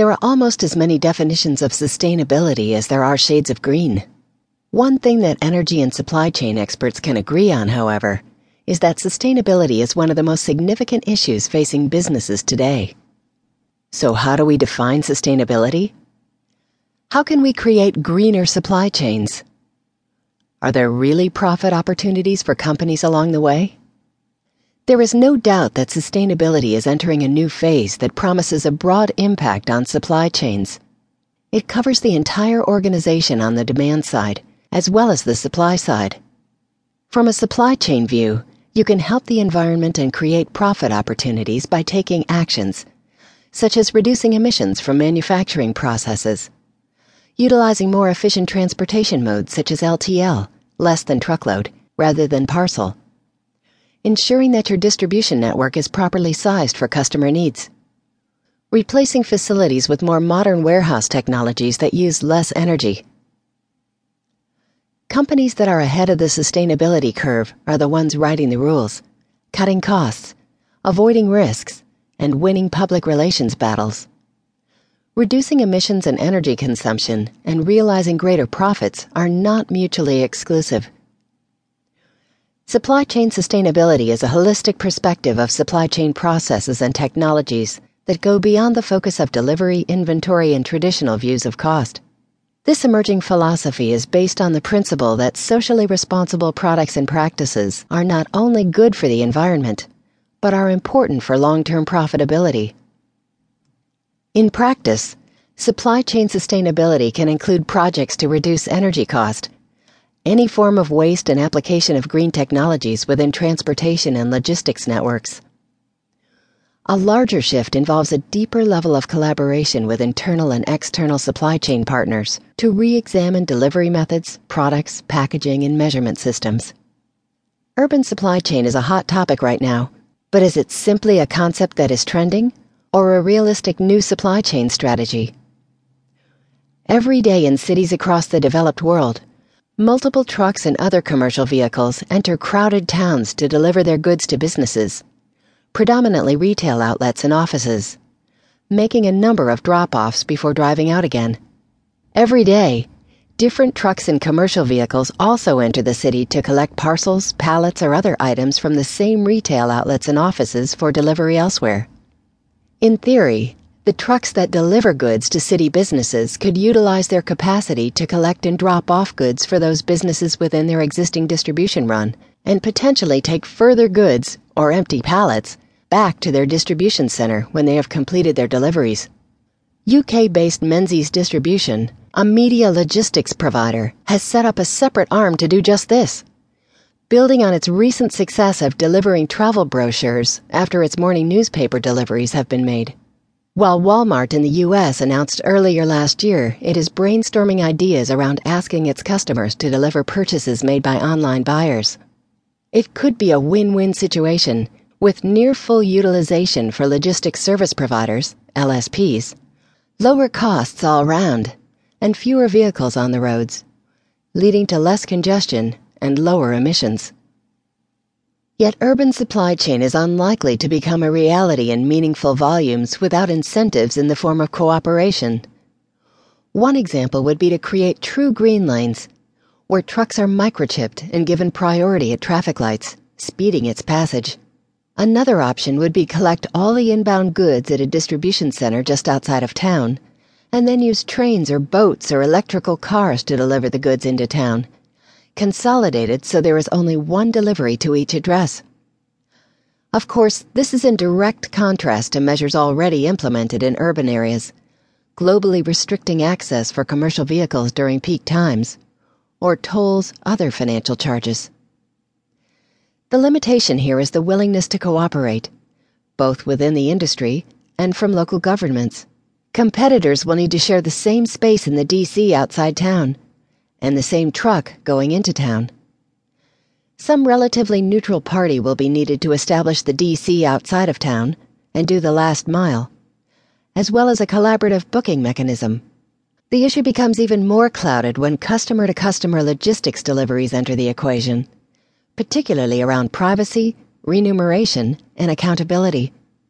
There are almost as many definitions of sustainability as there are shades of green. One thing that energy and supply chain experts can agree on, however, is that sustainability is one of the most significant issues facing businesses today. So, how do we define sustainability? How can we create greener supply chains? Are there really profit opportunities for companies along the way? There is no doubt that sustainability is entering a new phase that promises a broad impact on supply chains. It covers the entire organization on the demand side, as well as the supply side. From a supply chain view, you can help the environment and create profit opportunities by taking actions, such as reducing emissions from manufacturing processes, utilizing more efficient transportation modes such as LTL, less than truckload, rather than parcel ensuring that your distribution network is properly sized for customer needs. Replacing facilities with more modern warehouse technologies that use less energy. Companies that are ahead of the sustainability curve are the ones writing the rules, cutting costs, avoiding risks, and winning public relations battles. Reducing emissions and energy consumption and realizing greater profits are not mutually exclusive. Supply chain sustainability is a holistic perspective of supply chain processes and technologies that go beyond the focus of delivery, inventory, and traditional views of cost. This emerging philosophy is based on the principle that socially responsible products and practices are not only good for the environment, but are important for long term profitability. In practice, supply chain sustainability can include projects to reduce energy cost any form of waste and application of green technologies within transportation and logistics networks. A larger shift involves a deeper level of collaboration with internal and external supply chain partners to re examine delivery methods, products, packaging, and measurement systems. Urban supply chain is a hot topic right now, but is it simply a concept that is trending or a realistic new supply chain strategy? Every day in cities across the developed world, Multiple trucks and other commercial vehicles enter crowded towns to deliver their goods to businesses, predominantly retail outlets and offices, making a number of drop offs before driving out again. Every day, different trucks and commercial vehicles also enter the city to collect parcels, pallets, or other items from the same retail outlets and offices for delivery elsewhere. In theory, the trucks that deliver goods to city businesses could utilize their capacity to collect and drop off goods for those businesses within their existing distribution run, and potentially take further goods, or empty pallets, back to their distribution center when they have completed their deliveries. UK based Menzies Distribution, a media logistics provider, has set up a separate arm to do just this. Building on its recent success of delivering travel brochures after its morning newspaper deliveries have been made. While Walmart in the U.S. announced earlier last year it is brainstorming ideas around asking its customers to deliver purchases made by online buyers. It could be a win win situation with near full utilization for logistics service providers, LSPs, lower costs all round, and fewer vehicles on the roads, leading to less congestion and lower emissions. Yet urban supply chain is unlikely to become a reality in meaningful volumes without incentives in the form of cooperation. One example would be to create true green lanes, where trucks are microchipped and given priority at traffic lights, speeding its passage. Another option would be collect all the inbound goods at a distribution center just outside of town, and then use trains or boats or electrical cars to deliver the goods into town consolidated so there is only one delivery to each address. Of course, this is in direct contrast to measures already implemented in urban areas, globally restricting access for commercial vehicles during peak times, or tolls, other financial charges. The limitation here is the willingness to cooperate, both within the industry and from local governments. Competitors will need to share the same space in the DC outside town and the same truck going into town. Some relatively neutral party will be needed to establish the DC outside of town and do the last mile, as well as a collaborative booking mechanism. The issue becomes even more clouded when customer to customer logistics deliveries enter the equation, particularly around privacy, remuneration, and accountability.